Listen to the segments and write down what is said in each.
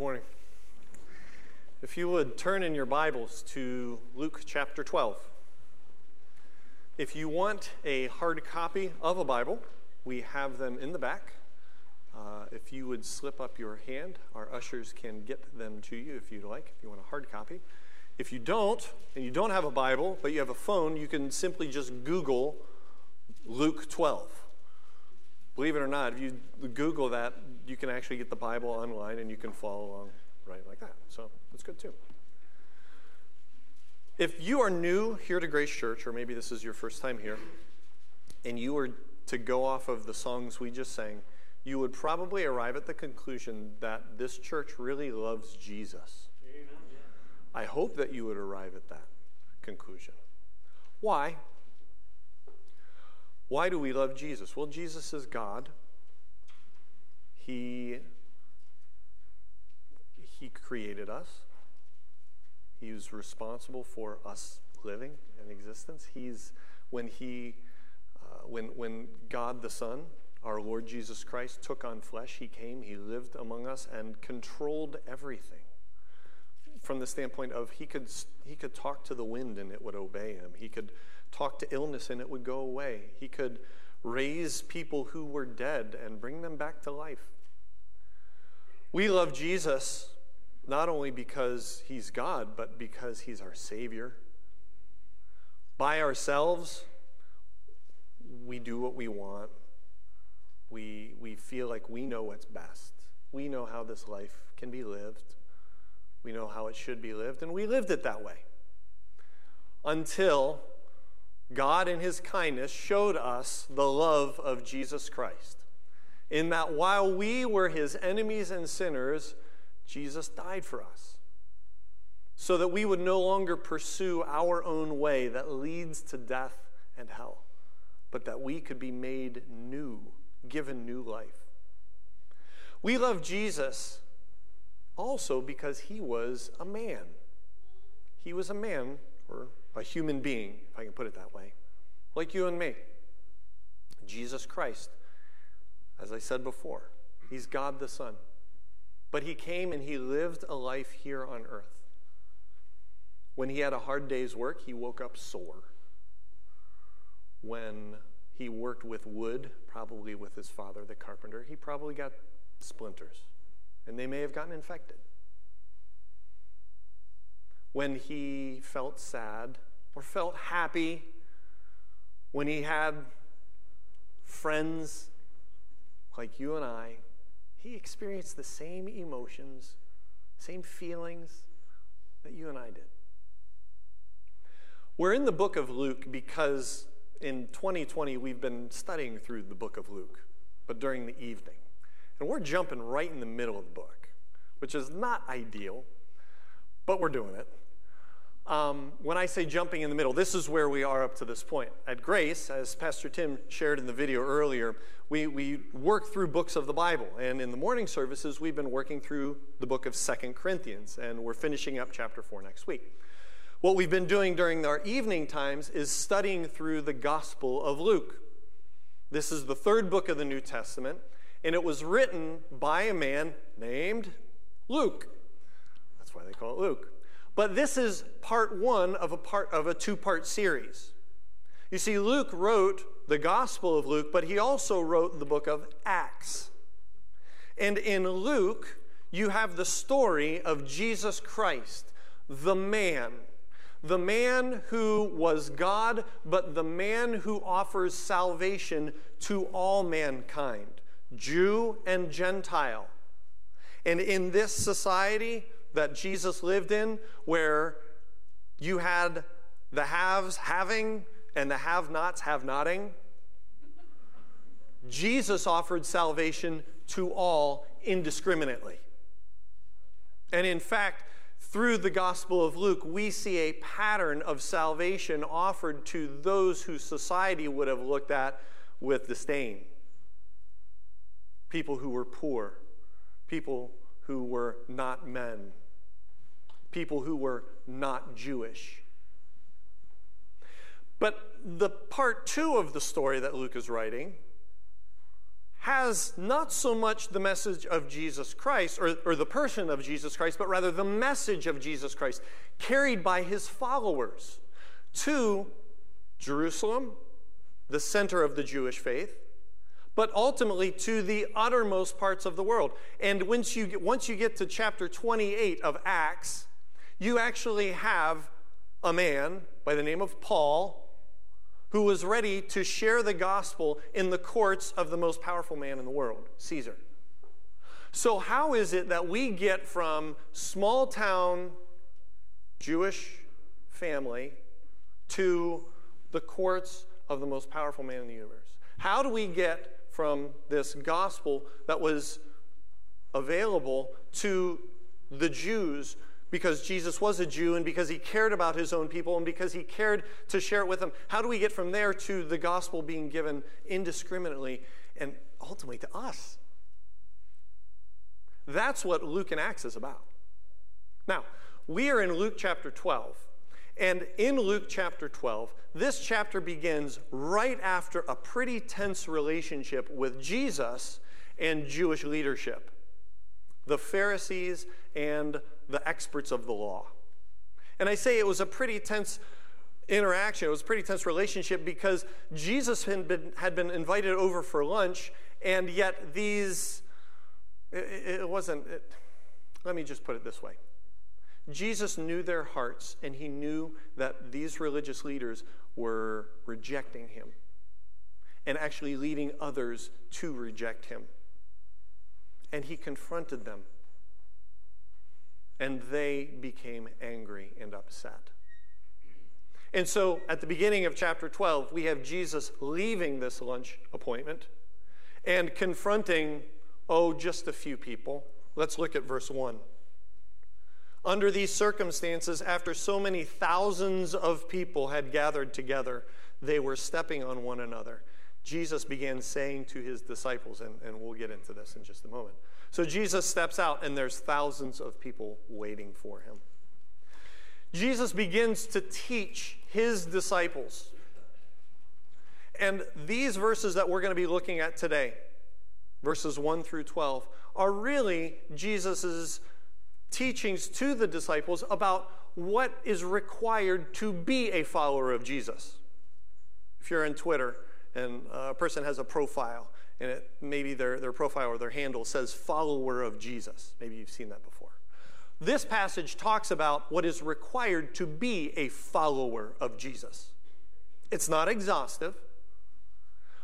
morning. If you would turn in your Bibles to Luke chapter 12. If you want a hard copy of a Bible, we have them in the back. Uh, if you would slip up your hand, our ushers can get them to you if you'd like, if you want a hard copy. If you don't, and you don't have a Bible, but you have a phone, you can simply just Google Luke 12. Believe it or not, if you Google that, you can actually get the Bible online and you can follow along right like that. So that's good too. If you are new here to Grace Church, or maybe this is your first time here, and you were to go off of the songs we just sang, you would probably arrive at the conclusion that this church really loves Jesus. I hope that you would arrive at that conclusion. Why? Why do we love Jesus? Well, Jesus is God. He, he created us. He was responsible for us living and existence. He's when he uh, when when God the Son, our Lord Jesus Christ, took on flesh, he came, he lived among us and controlled everything. From the standpoint of he could he could talk to the wind and it would obey him. He could talk to illness and it would go away. He could raise people who were dead and bring them back to life. We love Jesus not only because he's God, but because he's our Savior. By ourselves, we do what we want. We, we feel like we know what's best. We know how this life can be lived. We know how it should be lived, and we lived it that way. Until God, in His kindness, showed us the love of Jesus Christ. In that while we were His enemies and sinners, Jesus died for us. So that we would no longer pursue our own way that leads to death and hell, but that we could be made new, given new life. We love Jesus also because he was a man. He was a man, or a human being, if I can put it that way, like you and me. Jesus Christ, as I said before, he's God the Son. But he came and he lived a life here on earth. When he had a hard day's work, he woke up sore. When he worked with wood, probably with his father, the carpenter, he probably got splinters, and they may have gotten infected when he felt sad or felt happy, when he had friends like you and I, he experienced the same emotions, same feelings that you and I did. We're in the book of Luke because in 2020 we've been studying through the book of Luke, but during the evening. And we're jumping right in the middle of the book, which is not ideal, but we're doing it. Um, when I say jumping in the middle, this is where we are up to this point. At Grace, as Pastor Tim shared in the video earlier, we, we work through books of the Bible. And in the morning services, we've been working through the book of Second Corinthians, and we're finishing up chapter 4 next week. What we've been doing during our evening times is studying through the Gospel of Luke. This is the third book of the New Testament, and it was written by a man named Luke. That's why they call it Luke. But this is part one of a part of a two-part series. You see, Luke wrote the Gospel of Luke, but he also wrote the book of Acts. And in Luke, you have the story of Jesus Christ, the man, the man who was God, but the man who offers salvation to all mankind, Jew and Gentile. And in this society, that Jesus lived in where you had the haves having and the have nots have notting. Jesus offered salvation to all indiscriminately. And in fact, through the Gospel of Luke, we see a pattern of salvation offered to those whose society would have looked at with disdain. People who were poor, people who were not men, people who were not Jewish. But the part two of the story that Luke is writing has not so much the message of Jesus Christ or, or the person of Jesus Christ, but rather the message of Jesus Christ carried by his followers to Jerusalem, the center of the Jewish faith, but ultimately to the uttermost parts of the world. And once you get, once you get to chapter 28 of Acts, you actually have a man by the name of Paul who was ready to share the gospel in the courts of the most powerful man in the world, Caesar. So, how is it that we get from small town Jewish family to the courts of the most powerful man in the universe? How do we get from this gospel that was available to the Jews because Jesus was a Jew and because he cared about his own people and because he cared to share it with them. How do we get from there to the gospel being given indiscriminately and ultimately to us? That's what Luke and Acts is about. Now, we are in Luke chapter 12. And in Luke chapter 12, this chapter begins right after a pretty tense relationship with Jesus and Jewish leadership the Pharisees and the experts of the law. And I say it was a pretty tense interaction, it was a pretty tense relationship because Jesus had been, had been invited over for lunch, and yet these, it, it wasn't, it, let me just put it this way. Jesus knew their hearts, and he knew that these religious leaders were rejecting him and actually leading others to reject him. And he confronted them and they became angry and upset. And so at the beginning of chapter 12, we have Jesus leaving this lunch appointment and confronting, oh, just a few people. Let's look at verse 1. Under these circumstances, after so many thousands of people had gathered together, they were stepping on one another. Jesus began saying to his disciples, and, and we'll get into this in just a moment so Jesus steps out, and there's thousands of people waiting for him. Jesus begins to teach his disciples. And these verses that we're going to be looking at today, verses 1 through 12, are really Jesus' teachings to the disciples about what is required to be a follower of Jesus. If you're on Twitter and a person has a profile, and it, maybe their, their profile or their handle says follower of Jesus. Maybe you've seen that before. This passage talks about what is required to be a follower of Jesus. It's not exhaustive,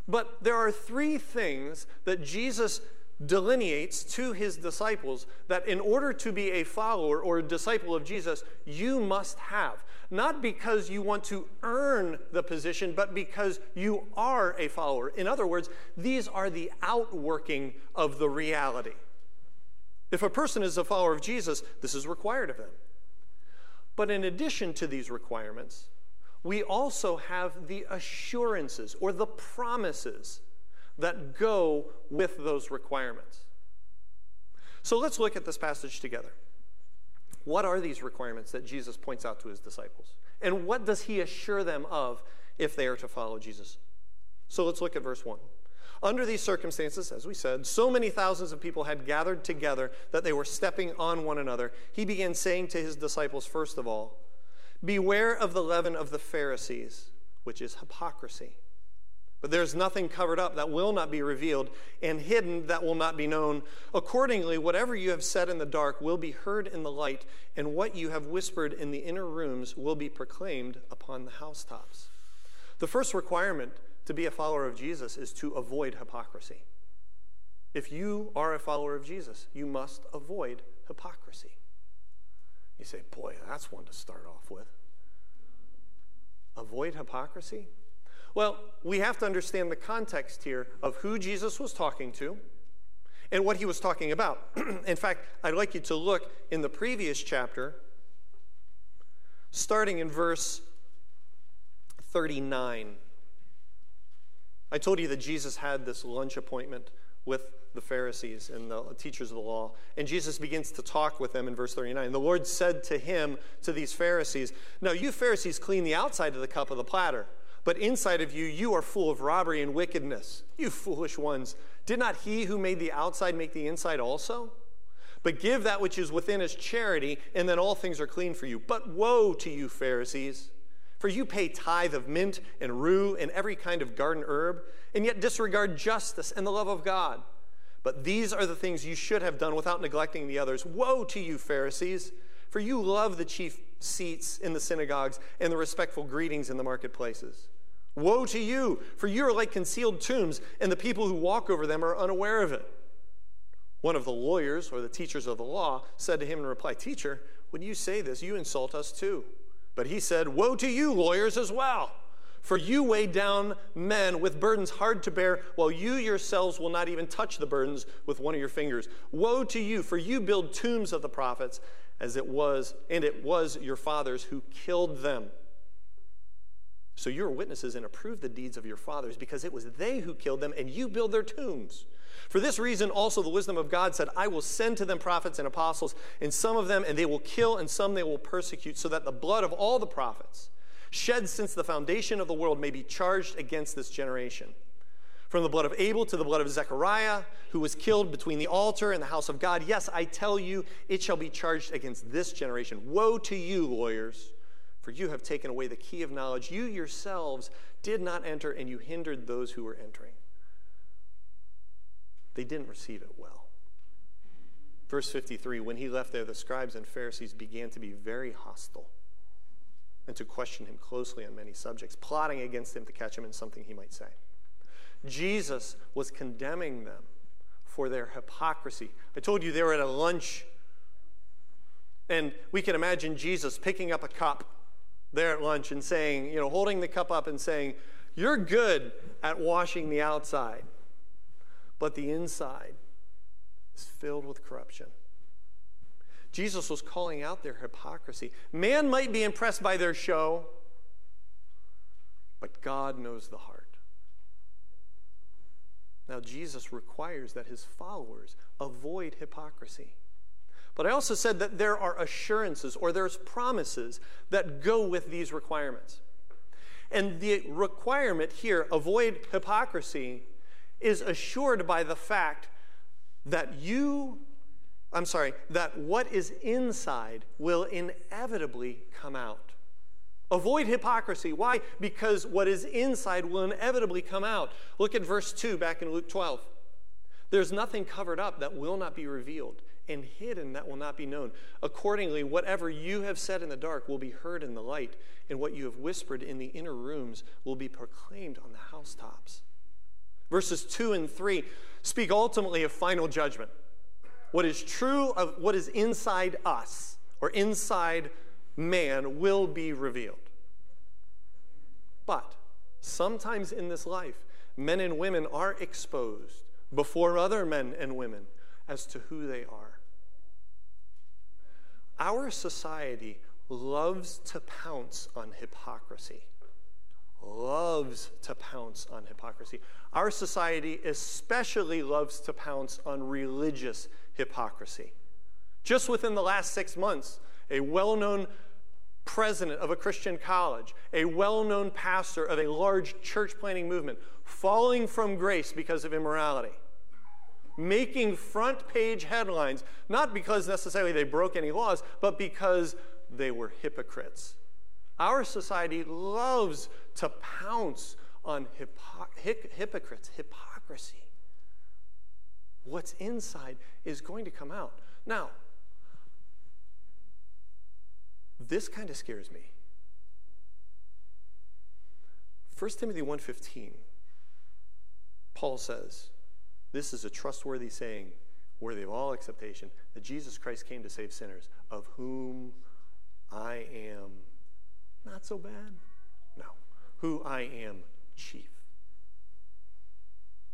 but there are three things that Jesus delineates to his disciples that in order to be a follower or a disciple of Jesus, you must have. Not because you want to earn the position, but because you are a follower. In other words, these are the outworking of the reality. If a person is a follower of Jesus, this is required of them. But in addition to these requirements, we also have the assurances or the promises that go with those requirements. So let's look at this passage together. What are these requirements that Jesus points out to his disciples? And what does he assure them of if they are to follow Jesus? So let's look at verse 1. Under these circumstances, as we said, so many thousands of people had gathered together that they were stepping on one another. He began saying to his disciples, first of all, Beware of the leaven of the Pharisees, which is hypocrisy. But there's nothing covered up that will not be revealed, and hidden that will not be known. Accordingly, whatever you have said in the dark will be heard in the light, and what you have whispered in the inner rooms will be proclaimed upon the housetops. The first requirement to be a follower of Jesus is to avoid hypocrisy. If you are a follower of Jesus, you must avoid hypocrisy. You say, boy, that's one to start off with. Avoid hypocrisy? Well, we have to understand the context here of who Jesus was talking to and what he was talking about. in fact, I'd like you to look in the previous chapter, starting in verse 39. I told you that Jesus had this lunch appointment with the Pharisees and the teachers of the law. And Jesus begins to talk with them in verse 39. The Lord said to him, to these Pharisees, Now you Pharisees clean the outside of the cup of the platter but inside of you, you are full of robbery and wickedness. You foolish ones, Did not he who made the outside make the inside also? But give that which is within as charity, and then all things are clean for you. But woe to you, Pharisees! For you pay tithe of mint and rue and every kind of garden herb, and yet disregard justice and the love of God. But these are the things you should have done without neglecting the others. Woe to you, Pharisees! For you love the chief seats in the synagogues and the respectful greetings in the marketplaces. Woe to you, for you are like concealed tombs, and the people who walk over them are unaware of it. One of the lawyers or the teachers of the law said to him in reply, Teacher, when you say this, you insult us too. But he said, Woe to you, lawyers, as well. For you weigh down men with burdens hard to bear, while you yourselves will not even touch the burdens with one of your fingers. Woe to you, for you build tombs of the prophets, as it was, and it was your fathers who killed them. So you're witnesses and approve the deeds of your fathers, because it was they who killed them, and you build their tombs. For this reason, also the wisdom of God said, I will send to them prophets and apostles, and some of them, and they will kill, and some they will persecute, so that the blood of all the prophets, shed since the foundation of the world, may be charged against this generation. From the blood of Abel to the blood of Zechariah, who was killed between the altar and the house of God. Yes, I tell you, it shall be charged against this generation. Woe to you, lawyers, for you have taken away the key of knowledge. You yourselves did not enter, and you hindered those who were entering. They didn't receive it well. Verse 53 When he left there, the scribes and Pharisees began to be very hostile and to question him closely on many subjects, plotting against him to catch him in something he might say. Jesus was condemning them for their hypocrisy. I told you they were at a lunch, and we can imagine Jesus picking up a cup there at lunch and saying, you know, holding the cup up and saying, You're good at washing the outside, but the inside is filled with corruption. Jesus was calling out their hypocrisy. Man might be impressed by their show, but God knows the heart. Now, Jesus requires that his followers avoid hypocrisy. But I also said that there are assurances or there's promises that go with these requirements. And the requirement here, avoid hypocrisy, is assured by the fact that you, I'm sorry, that what is inside will inevitably come out. Avoid hypocrisy. Why? Because what is inside will inevitably come out. Look at verse 2 back in Luke 12. There's nothing covered up that will not be revealed, and hidden that will not be known. Accordingly, whatever you have said in the dark will be heard in the light, and what you have whispered in the inner rooms will be proclaimed on the housetops. Verses 2 and 3 speak ultimately of final judgment. What is true of what is inside us, or inside man will be revealed. But sometimes in this life, men and women are exposed before other men and women as to who they are. Our society loves to pounce on hypocrisy. Loves to pounce on hypocrisy. Our society especially loves to pounce on religious hypocrisy. Just within the last six months, a well known president of a Christian college, a well known pastor of a large church planting movement, falling from grace because of immorality, making front page headlines, not because necessarily they broke any laws, but because they were hypocrites. Our society loves to pounce on hypo- hypocrites, hypocrisy. What's inside is going to come out. Now, this kind of scares me. 1 Timothy 1:15 Paul says, this is a trustworthy saying, worthy of all acceptation, that Jesus Christ came to save sinners, of whom I am not so bad. No, who I am chief.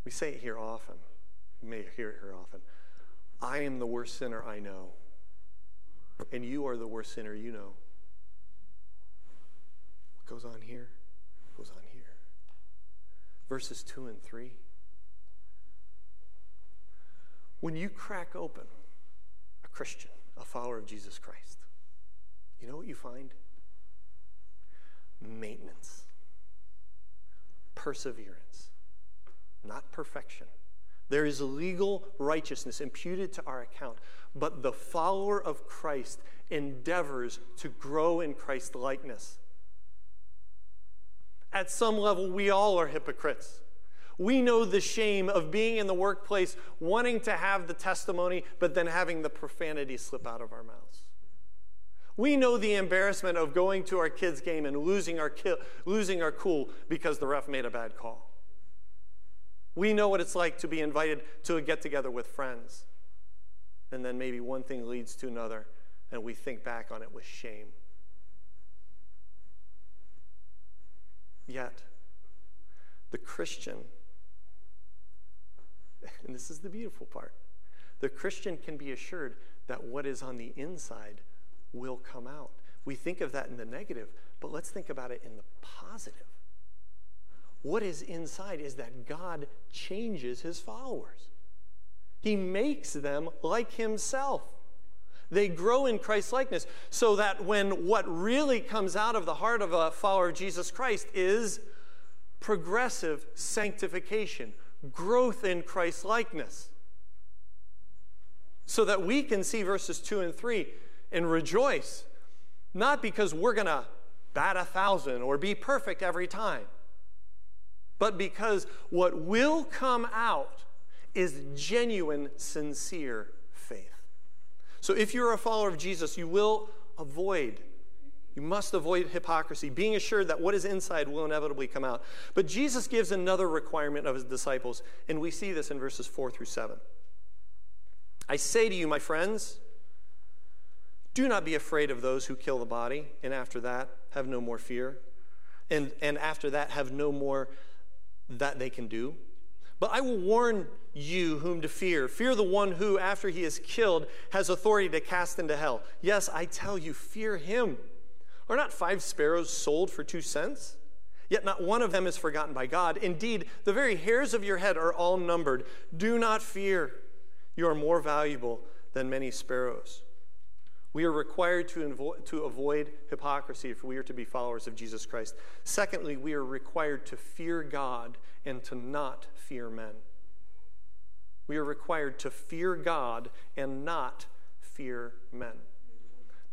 We say it here often. You may hear it here often. I am the worst sinner I know and you are the worst sinner you know. What goes on here goes on here. Verses 2 and 3. When you crack open a Christian, a follower of Jesus Christ, you know what you find? Maintenance, perseverance, not perfection. There is legal righteousness imputed to our account, but the follower of Christ endeavors to grow in Christ likeness. At some level, we all are hypocrites. We know the shame of being in the workplace, wanting to have the testimony, but then having the profanity slip out of our mouths. We know the embarrassment of going to our kids' game and losing our, ki- losing our cool because the ref made a bad call. We know what it's like to be invited to a get together with friends. And then maybe one thing leads to another, and we think back on it with shame. Yet, the Christian, and this is the beautiful part, the Christian can be assured that what is on the inside will come out. We think of that in the negative, but let's think about it in the positive. What is inside is that God changes his followers. He makes them like himself. They grow in Christ's likeness so that when what really comes out of the heart of a follower of Jesus Christ is progressive sanctification, growth in Christ's likeness. So that we can see verses 2 and 3 and rejoice, not because we're going to bat a thousand or be perfect every time, but because what will come out is genuine, sincere faith. So if you're a follower of Jesus, you will avoid, you must avoid hypocrisy, being assured that what is inside will inevitably come out. But Jesus gives another requirement of his disciples, and we see this in verses 4 through 7. I say to you, my friends, do not be afraid of those who kill the body, and after that, have no more fear. And, and after that, have no more that they can do. But I will warn you whom to fear. Fear the one who, after he is killed, has authority to cast into hell. Yes, I tell you, fear him. Are not five sparrows sold for two cents? Yet not one of them is forgotten by God. Indeed, the very hairs of your head are all numbered. Do not fear. You are more valuable than many sparrows. We are required to, invo- to avoid hypocrisy if we are to be followers of Jesus Christ. Secondly, we are required to fear God and to not fear men. We are required to fear God and not fear men.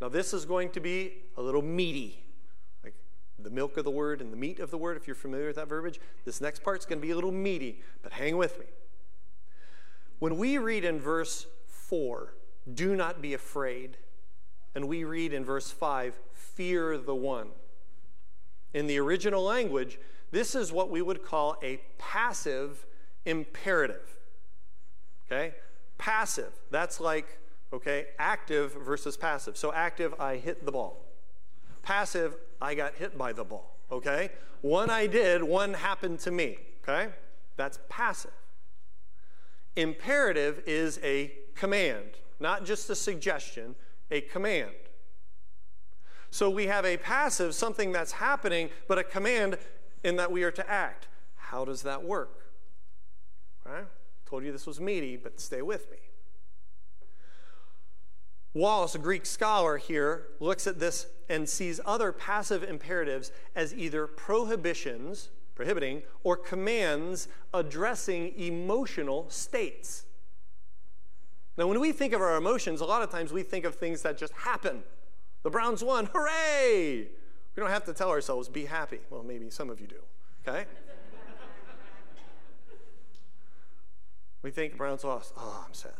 Now, this is going to be a little meaty, like the milk of the word and the meat of the word, if you're familiar with that verbiage. This next part is going to be a little meaty, but hang with me. When we read in verse 4, do not be afraid and we read in verse 5, fear the one. In the original language, this is what we would call a passive imperative. Okay? Passive, that's like, okay, active versus passive. So active, I hit the ball. Passive, I got hit by the ball. Okay? One I did, one happened to me. Okay? That's passive. Imperative is a command, not just a suggestion, a command. So we have a passive, something that's happening, but a command in that we are to act. How does that work? Right? Told you this was meaty, but stay with me. Wallace, a Greek scholar here, looks at this and sees other passive imperatives as either prohibitions, prohibiting, or commands addressing emotional states. Now, when we think of our emotions, a lot of times we think of things that just happen. The Browns won, hooray! We don't have to tell ourselves, be happy. Well, maybe some of you do, okay? we think the Browns lost, oh, I'm sad?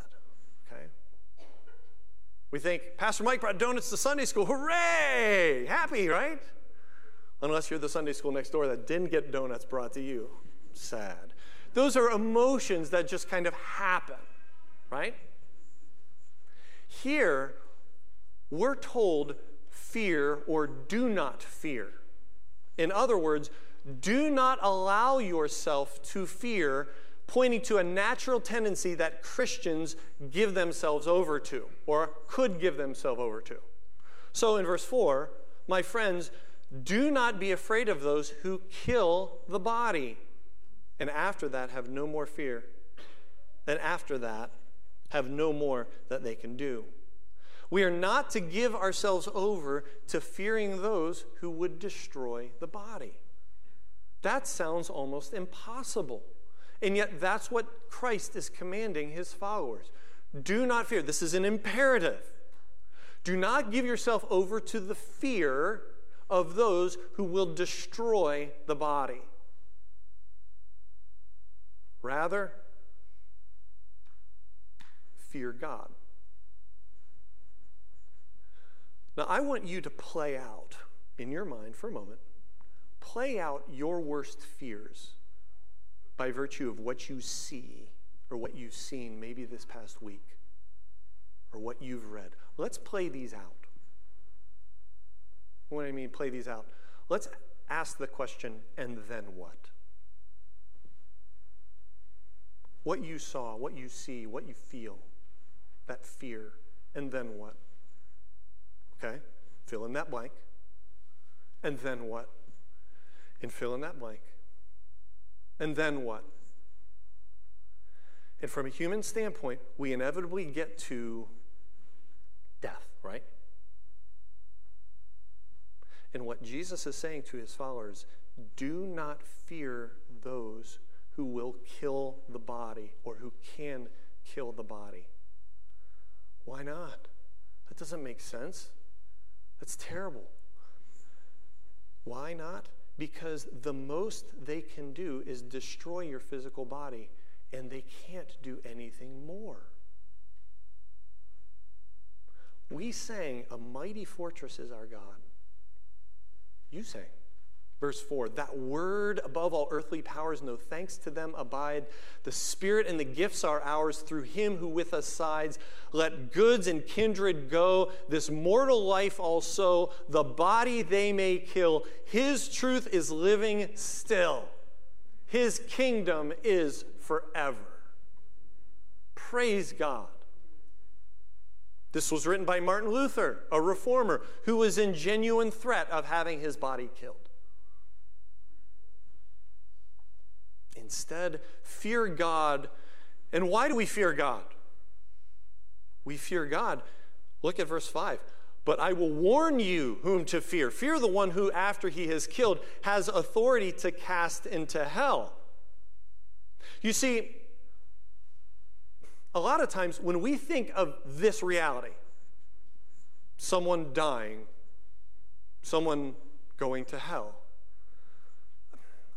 We think Pastor Mike brought donuts to Sunday school, hooray! Happy, right? Unless you're the Sunday school next door that didn't get donuts brought to you, sad. Those are emotions that just kind of happen, right? Here, we're told fear or do not fear. In other words, do not allow yourself to fear, pointing to a natural tendency that Christians give themselves over to or could give themselves over to. So in verse 4, my friends, do not be afraid of those who kill the body, and after that have no more fear. And after that, have no more that they can do. We are not to give ourselves over to fearing those who would destroy the body. That sounds almost impossible. And yet, that's what Christ is commanding his followers. Do not fear. This is an imperative. Do not give yourself over to the fear of those who will destroy the body. Rather, fear God. Now, I want you to play out in your mind for a moment, play out your worst fears by virtue of what you see or what you've seen maybe this past week or what you've read. Let's play these out. What do I mean, play these out? Let's ask the question, and then what? What you saw, what you see, what you feel, that fear, and then what? Okay? Fill in that blank. And then what? And fill in that blank. And then what? And from a human standpoint, we inevitably get to death, right? And what Jesus is saying to his followers do not fear those who will kill the body or who can kill the body. Why not? That doesn't make sense. That's terrible. Why not? Because the most they can do is destroy your physical body, and they can't do anything more. We sang, A mighty fortress is our God. You sang. Verse 4 That word above all earthly powers, no thanks to them abide. The Spirit and the gifts are ours through him who with us sides. Let goods and kindred go, this mortal life also, the body they may kill. His truth is living still, his kingdom is forever. Praise God. This was written by Martin Luther, a reformer who was in genuine threat of having his body killed. Instead, fear God. And why do we fear God? We fear God. Look at verse 5. But I will warn you whom to fear. Fear the one who, after he has killed, has authority to cast into hell. You see, a lot of times when we think of this reality, someone dying, someone going to hell,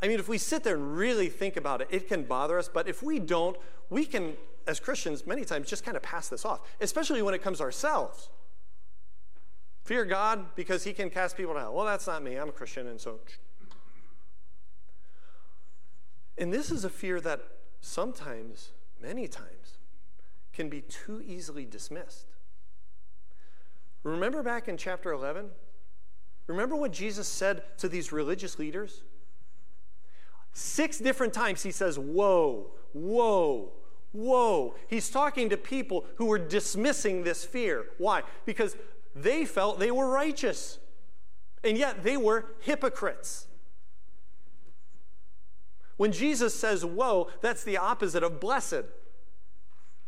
I mean, if we sit there and really think about it, it can bother us, but if we don't, we can, as Christians, many times just kind of pass this off, especially when it comes to ourselves. Fear God because he can cast people to hell. Well, that's not me. I'm a Christian, and so. And this is a fear that sometimes, many times, can be too easily dismissed. Remember back in chapter 11? Remember what Jesus said to these religious leaders? Six different times he says, Woe, woe, woe. He's talking to people who were dismissing this fear. Why? Because they felt they were righteous, and yet they were hypocrites. When Jesus says, Woe, that's the opposite of blessed.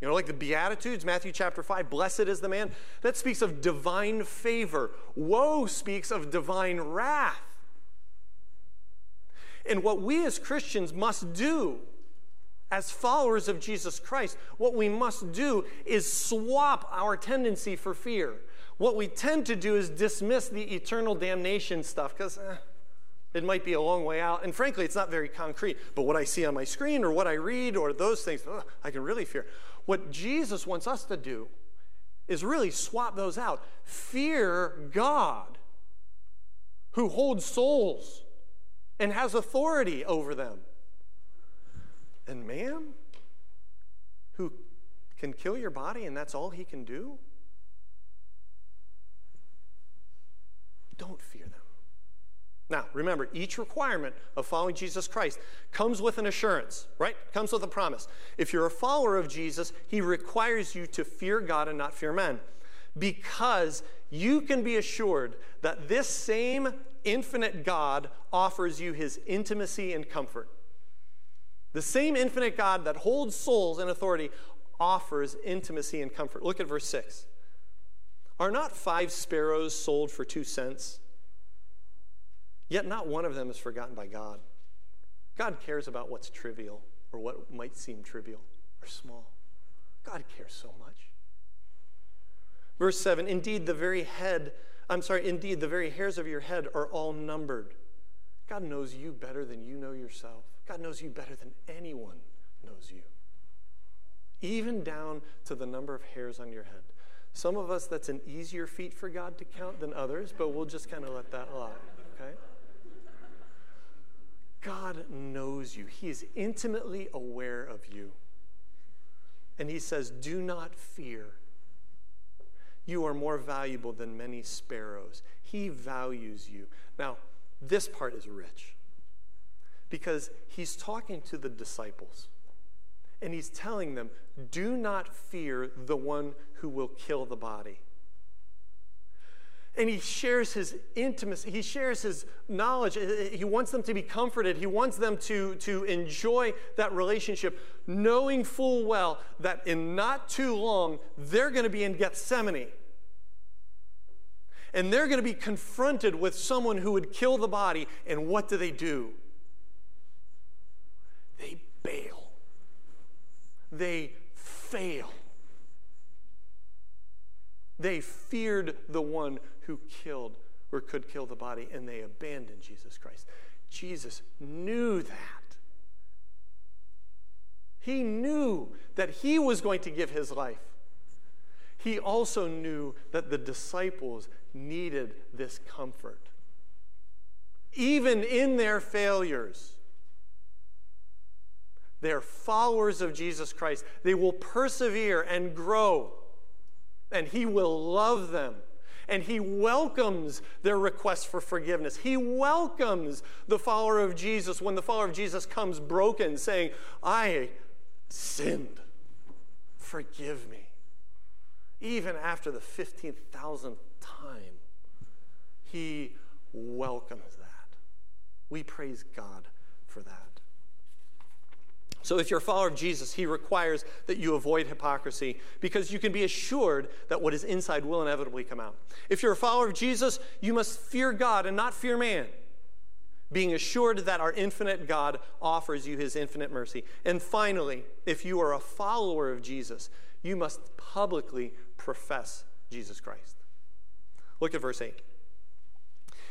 You know, like the Beatitudes, Matthew chapter 5, blessed is the man. That speaks of divine favor. Woe speaks of divine wrath. And what we as Christians must do, as followers of Jesus Christ, what we must do is swap our tendency for fear. What we tend to do is dismiss the eternal damnation stuff because eh, it might be a long way out. And frankly, it's not very concrete. But what I see on my screen or what I read or those things, ugh, I can really fear. What Jesus wants us to do is really swap those out. Fear God, who holds souls and has authority over them. And man, who can kill your body and that's all he can do? Don't fear them. Now, remember, each requirement of following Jesus Christ comes with an assurance, right? Comes with a promise. If you're a follower of Jesus, he requires you to fear God and not fear men. Because you can be assured that this same infinite God offers you his intimacy and comfort. The same infinite God that holds souls in authority offers intimacy and comfort. Look at verse 6. Are not five sparrows sold for two cents? Yet not one of them is forgotten by God. God cares about what's trivial or what might seem trivial or small. God cares so much. Verse 7 Indeed, the very head, I'm sorry, indeed, the very hairs of your head are all numbered. God knows you better than you know yourself. God knows you better than anyone knows you, even down to the number of hairs on your head. Some of us, that's an easier feat for God to count than others, but we'll just kind of let that lie, okay? God knows you, He is intimately aware of you. And He says, Do not fear. You are more valuable than many sparrows. He values you. Now, this part is rich because he's talking to the disciples and he's telling them, Do not fear the one who will kill the body. And he shares his intimacy, he shares his knowledge. Eh, eh, he wants them to be comforted, he wants them to, to enjoy that relationship, knowing full well that in not too long, they're going to be in Gethsemane and they're going to be confronted with someone who would kill the body. And what do they do? They bail, they fail. They feared the one who killed or could kill the body, and they abandoned Jesus Christ. Jesus knew that. He knew that he was going to give his life. He also knew that the disciples needed this comfort. Even in their failures, they're followers of Jesus Christ. They will persevere and grow, and He will love them. And He welcomes their request for forgiveness. He welcomes the follower of Jesus when the follower of Jesus comes broken, saying, I sinned. Forgive me. Even after the 15,000th time. He welcomes that. We praise God for that. So, if you're a follower of Jesus, he requires that you avoid hypocrisy because you can be assured that what is inside will inevitably come out. If you're a follower of Jesus, you must fear God and not fear man, being assured that our infinite God offers you his infinite mercy. And finally, if you are a follower of Jesus, you must publicly profess Jesus Christ. Look at verse 8.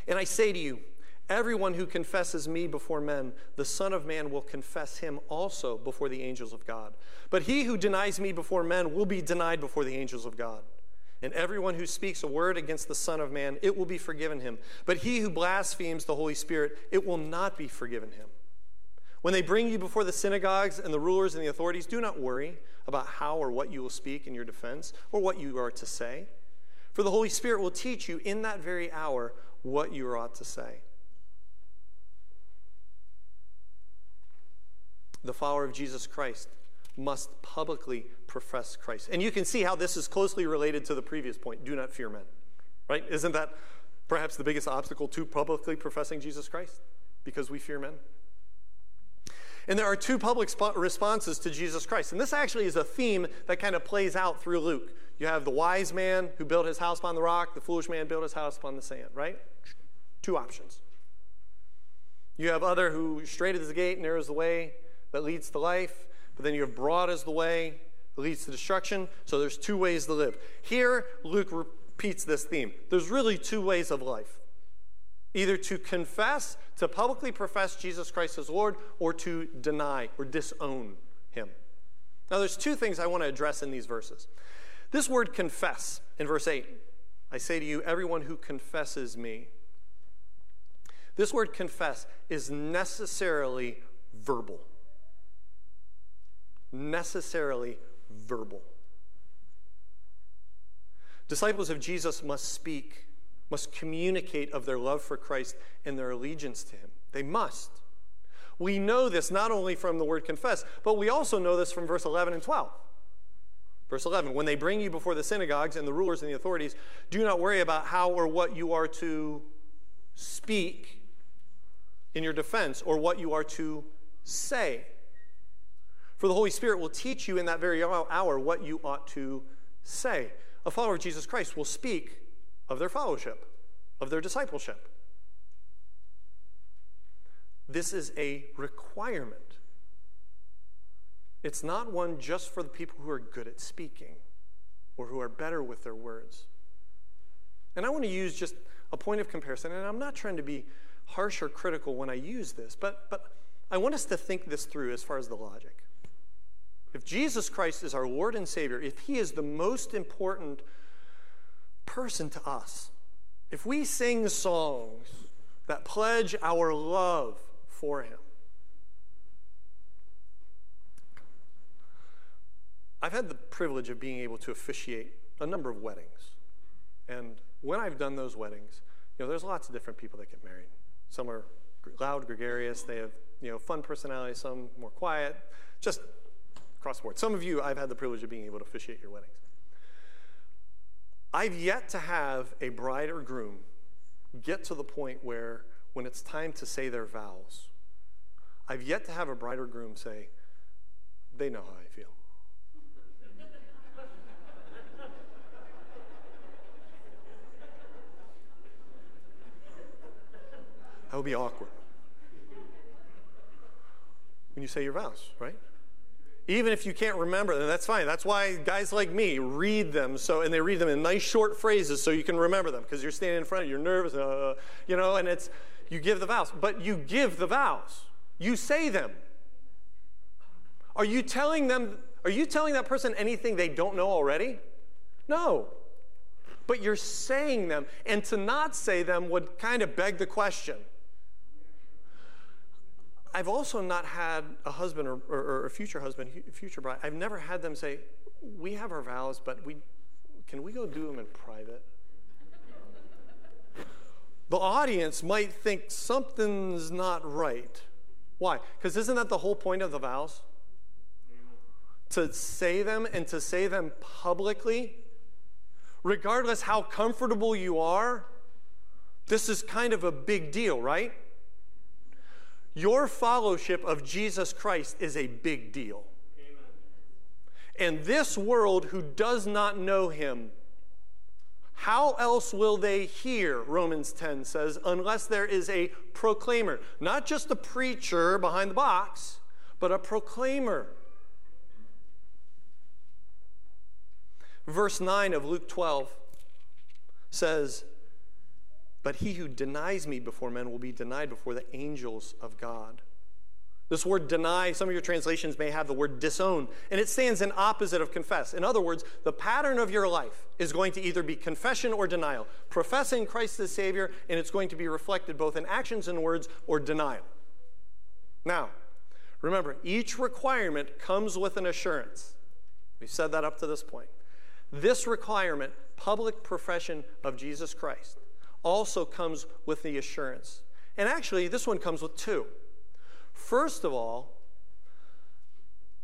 And I say to you, everyone who confesses me before men, the Son of Man will confess him also before the angels of God. But he who denies me before men will be denied before the angels of God. And everyone who speaks a word against the Son of Man, it will be forgiven him. But he who blasphemes the Holy Spirit, it will not be forgiven him. When they bring you before the synagogues and the rulers and the authorities, do not worry about how or what you will speak in your defense or what you are to say for the Holy Spirit will teach you in that very hour what you are ought to say. The follower of Jesus Christ must publicly profess Christ. And you can see how this is closely related to the previous point do not fear men. Right? Isn't that perhaps the biggest obstacle to publicly professing Jesus Christ? Because we fear men? And there are two public sp- responses to Jesus Christ. And this actually is a theme that kind of plays out through Luke. You have the wise man who built his house upon the rock, the foolish man built his house upon the sand, right? Two options. You have other who straight is the gate, narrow is the way that leads to life, but then you have broad as the way that leads to destruction. So there's two ways to live. Here, Luke repeats this theme. There's really two ways of life either to confess, to publicly profess Jesus Christ as Lord, or to deny or disown him. Now, there's two things I want to address in these verses. This word confess in verse 8, I say to you, everyone who confesses me. This word confess is necessarily verbal. Necessarily verbal. Disciples of Jesus must speak must communicate of their love for Christ and their allegiance to Him. They must. We know this not only from the word confess, but we also know this from verse 11 and 12. Verse 11 When they bring you before the synagogues and the rulers and the authorities, do not worry about how or what you are to speak in your defense or what you are to say. For the Holy Spirit will teach you in that very hour what you ought to say. A follower of Jesus Christ will speak of their fellowship, of their discipleship. This is a requirement. It's not one just for the people who are good at speaking or who are better with their words. And I want to use just a point of comparison, and I'm not trying to be harsh or critical when I use this, but, but I want us to think this through as far as the logic. If Jesus Christ is our Lord and Savior, if He is the most important person to us, if we sing songs that pledge our love for Him, I've had the privilege of being able to officiate a number of weddings. And when I've done those weddings, you know, there's lots of different people that get married. Some are loud, gregarious, they have, you know, fun personalities, some more quiet, just across the board. Some of you, I've had the privilege of being able to officiate your weddings. I've yet to have a bride or groom get to the point where when it's time to say their vows, I've yet to have a bride or groom say, they know how I feel. That would be awkward. When you say your vows, right? Even if you can't remember them, that's fine. That's why guys like me read them so, and they read them in nice short phrases so you can remember them because you're standing in front, you're nervous, uh, you know, and it's you give the vows, but you give the vows. You say them. Are you telling them? Are you telling that person anything they don't know already? No. But you're saying them, and to not say them would kind of beg the question I've also not had a husband or, or, or, a future husband, future bride. I've never had them say, "We have our vows, but we can we go do them in private." the audience might think something's not right. Why? Because isn't that the whole point of the vows? To say them and to say them publicly, regardless how comfortable you are. This is kind of a big deal, right? Your fellowship of Jesus Christ is a big deal. Amen. And this world who does not know him, how else will they hear, Romans 10 says, unless there is a proclaimer? Not just a preacher behind the box, but a proclaimer. Verse 9 of Luke 12 says, but he who denies me before men will be denied before the angels of God. This word deny, some of your translations may have the word disown, and it stands in opposite of confess. In other words, the pattern of your life is going to either be confession or denial, professing Christ as Savior, and it's going to be reflected both in actions and words or denial. Now, remember, each requirement comes with an assurance. We've said that up to this point. This requirement, public profession of Jesus Christ, also comes with the assurance. And actually, this one comes with two. First of all,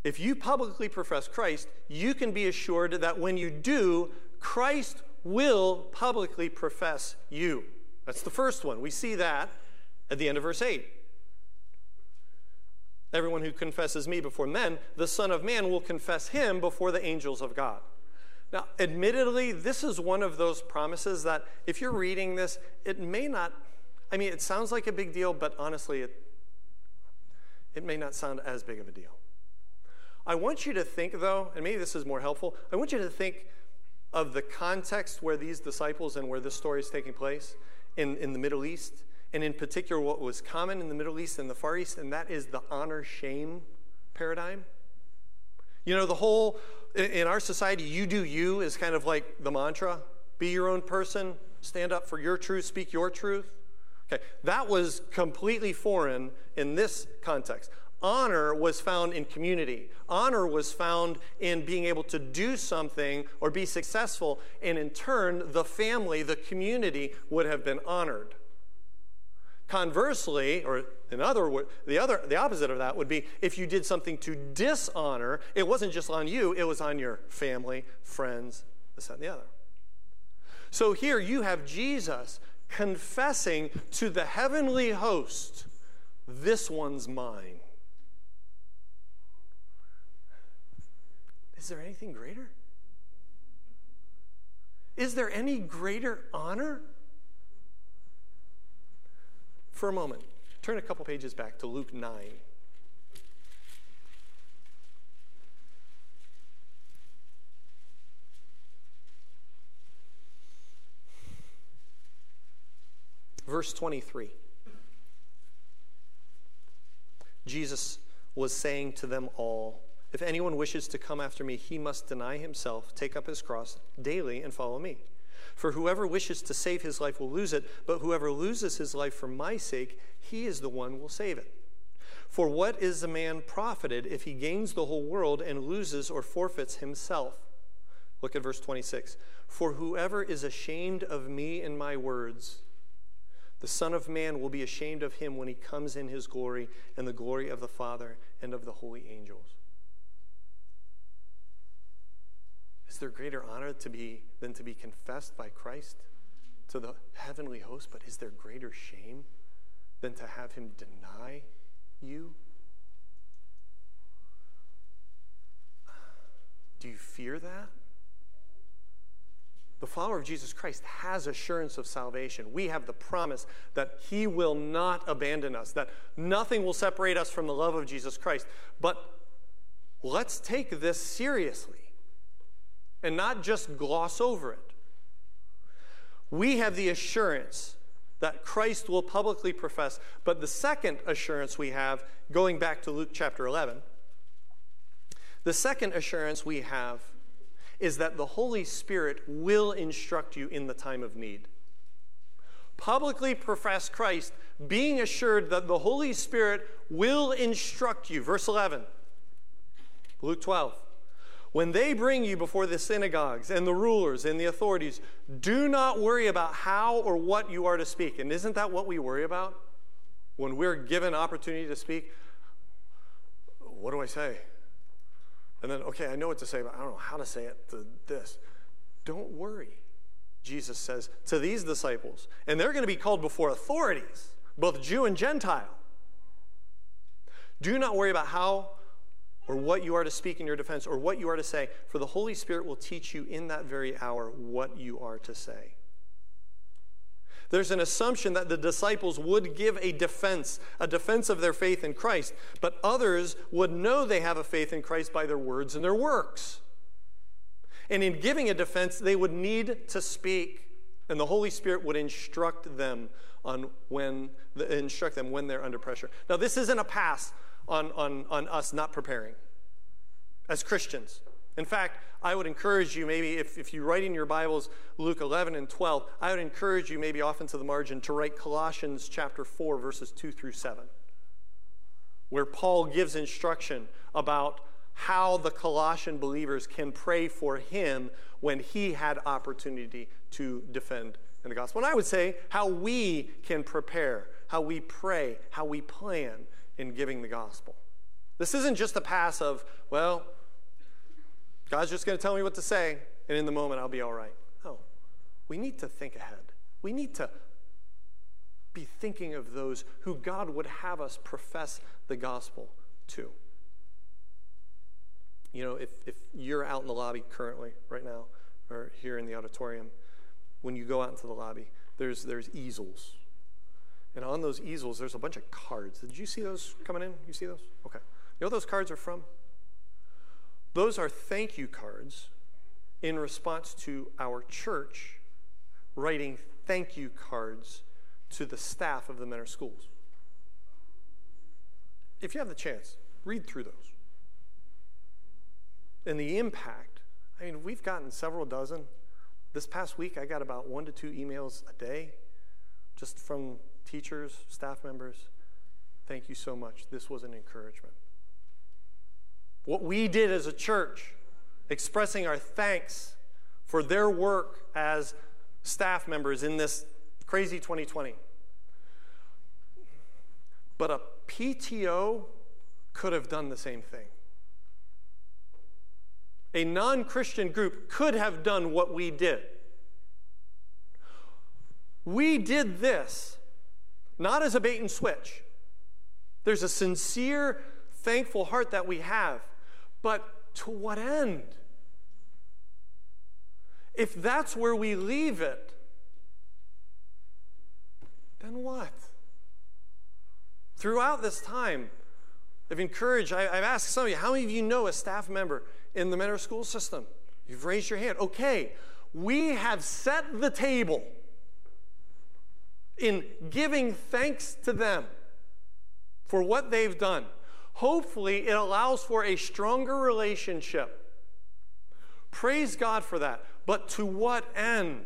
if you publicly profess Christ, you can be assured that when you do, Christ will publicly profess you. That's the first one. We see that at the end of verse 8. Everyone who confesses me before men, the Son of Man will confess him before the angels of God. Now, admittedly, this is one of those promises that if you're reading this, it may not, I mean, it sounds like a big deal, but honestly, it, it may not sound as big of a deal. I want you to think, though, and maybe this is more helpful, I want you to think of the context where these disciples and where this story is taking place in, in the Middle East, and in particular, what was common in the Middle East and the Far East, and that is the honor shame paradigm. You know, the whole, in our society, you do you is kind of like the mantra be your own person, stand up for your truth, speak your truth. Okay, that was completely foreign in this context. Honor was found in community. Honor was found in being able to do something or be successful, and in turn, the family, the community would have been honored. Conversely, or in other words, the other the opposite of that would be if you did something to dishonor, it wasn't just on you, it was on your family, friends, this, and the other. So here you have Jesus confessing to the heavenly host, this one's mine. Is there anything greater? Is there any greater honor? for a moment, Turn a couple pages back to Luke 9. Verse 23. Jesus was saying to them all, If anyone wishes to come after me, he must deny himself, take up his cross daily, and follow me. For whoever wishes to save his life will lose it, but whoever loses his life for my sake, he is the one who will save it. For what is a man profited if he gains the whole world and loses or forfeits himself? Look at verse 26. For whoever is ashamed of me and my words, the Son of Man will be ashamed of him when he comes in his glory and the glory of the Father and of the holy angels. Is there greater honor to be than to be confessed by Christ to the heavenly host? But is there greater shame than to have him deny you? Do you fear that? The follower of Jesus Christ has assurance of salvation. We have the promise that he will not abandon us, that nothing will separate us from the love of Jesus Christ. But let's take this seriously and not just gloss over it. We have the assurance that Christ will publicly profess. But the second assurance we have, going back to Luke chapter 11, the second assurance we have is that the Holy Spirit will instruct you in the time of need. Publicly profess Christ, being assured that the Holy Spirit will instruct you. Verse 11, Luke 12. When they bring you before the synagogues and the rulers and the authorities, do not worry about how or what you are to speak. And isn't that what we worry about when we're given opportunity to speak? What do I say? And then, okay, I know what to say, but I don't know how to say it to this. Don't worry, Jesus says to these disciples. And they're going to be called before authorities, both Jew and Gentile. Do not worry about how or what you are to speak in your defense or what you are to say, for the Holy Spirit will teach you in that very hour what you are to say. There's an assumption that the disciples would give a defense, a defense of their faith in Christ, but others would know they have a faith in Christ by their words and their works. And in giving a defense, they would need to speak, and the Holy Spirit would instruct them on when instruct them when they're under pressure. Now, this isn't a pass on, on, on us not preparing as Christians. In fact, I would encourage you, maybe if, if you write in your Bibles Luke 11 and 12, I would encourage you, maybe off into the margin, to write Colossians chapter 4, verses 2 through 7, where Paul gives instruction about how the Colossian believers can pray for him when he had opportunity to defend in the gospel. And I would say how we can prepare, how we pray, how we plan in giving the gospel. This isn't just a pass of, well, God's just going to tell me what to say, and in the moment I'll be all right. No. We need to think ahead. We need to be thinking of those who God would have us profess the gospel to. You know, if, if you're out in the lobby currently, right now, or here in the auditorium, when you go out into the lobby, there's, there's easels. And on those easels, there's a bunch of cards. Did you see those coming in? You see those? Okay. You know those cards are from? Those are thank you cards in response to our church writing thank you cards to the staff of the Mentor schools. If you have the chance, read through those. And the impact, I mean, we've gotten several dozen. This past week, I got about one to two emails a day just from teachers, staff members. Thank you so much. This was an encouragement. What we did as a church, expressing our thanks for their work as staff members in this crazy 2020. But a PTO could have done the same thing. A non Christian group could have done what we did. We did this not as a bait and switch. There's a sincere, thankful heart that we have. But to what end? If that's where we leave it, then what? Throughout this time, I've encouraged, I, have asked some of you, how many of you know a staff member in the Mentor school system? You've raised your hand. Okay, we have set the table. In giving thanks to them for what they've done. Hopefully, it allows for a stronger relationship. Praise God for that. But to what end?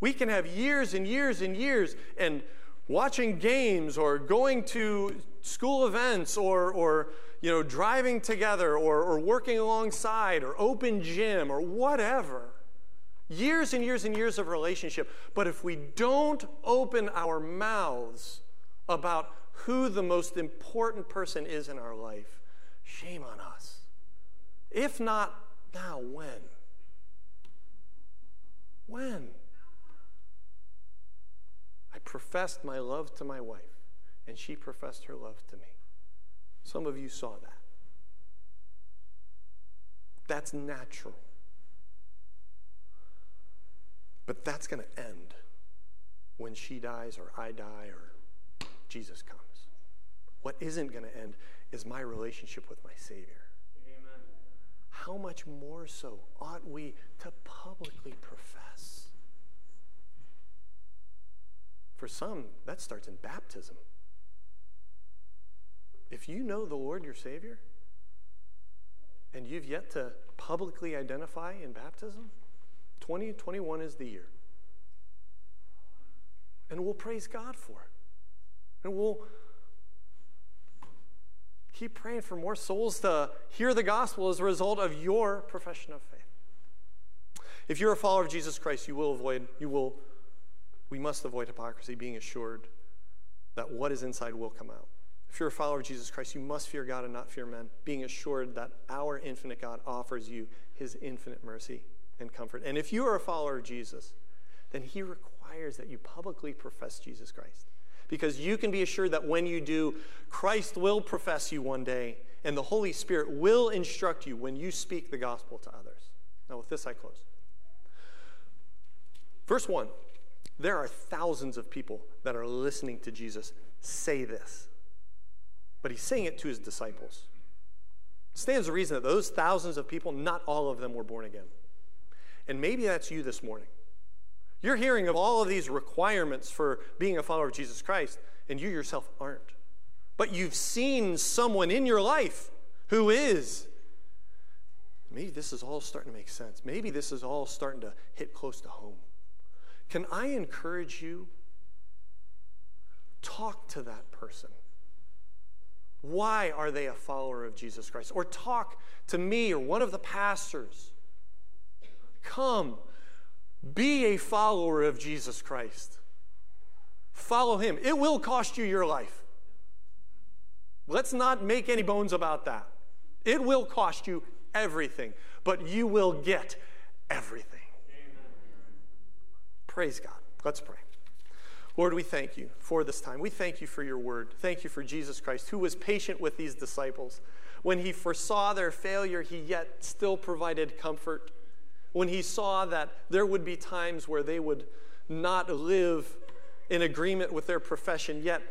We can have years and years and years and watching games or going to school events or, or you know, driving together or, or working alongside or open gym or whatever. Years and years and years of relationship. But if we don't open our mouths about who the most important person is in our life, shame on us. If not now, when? When? I professed my love to my wife, and she professed her love to me. Some of you saw that. That's natural. But that's going to end when she dies, or I die, or Jesus comes. What isn't going to end is my relationship with my Savior. Amen. How much more so ought we to publicly profess? For some, that starts in baptism. If you know the Lord your Savior, and you've yet to publicly identify in baptism, 2021 is the year. And we'll praise God for it. And we'll keep praying for more souls to hear the gospel as a result of your profession of faith. If you're a follower of Jesus Christ, you will avoid, you will, we must avoid hypocrisy, being assured that what is inside will come out. If you're a follower of Jesus Christ, you must fear God and not fear men, being assured that our infinite God offers you his infinite mercy and comfort. And if you are a follower of Jesus, then he requires that you publicly profess Jesus Christ. Because you can be assured that when you do, Christ will profess you one day, and the Holy Spirit will instruct you when you speak the gospel to others. Now, with this, I close. Verse 1 There are thousands of people that are listening to Jesus say this, but he's saying it to his disciples. It stands to reason that those thousands of people, not all of them were born again. And maybe that's you this morning. You're hearing of all of these requirements for being a follower of Jesus Christ, and you yourself aren't. But you've seen someone in your life who is. Maybe this is all starting to make sense. Maybe this is all starting to hit close to home. Can I encourage you? Talk to that person. Why are they a follower of Jesus Christ? Or talk to me or one of the pastors Come, be a follower of Jesus Christ. Follow him. It will cost you your life. Let's not make any bones about that. It will cost you everything, but you will get everything. Amen. Praise God. Let's pray. Lord, we thank you for this time. We thank you for your word. Thank you for Jesus Christ, who was patient with these disciples. When he foresaw their failure, he yet still provided comfort when he saw that there would be times where they would not live in agreement with their profession, yet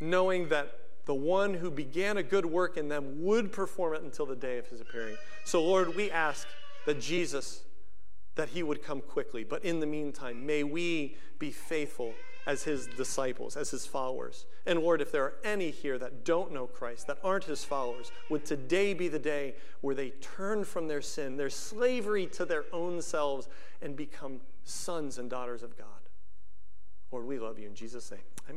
knowing that the one who began a good work in them would perform it until the day of his appearing. So, Lord, we ask that Jesus, that he would come quickly. But in the meantime, may we be faithful as his disciples, as his followers. And Lord, if there are any here that don't know Christ, that aren't his followers, would today be the day where they turn from their sin, their slavery to their own selves, and become sons and daughters of God. Lord, we love you in Jesus' name. Amen.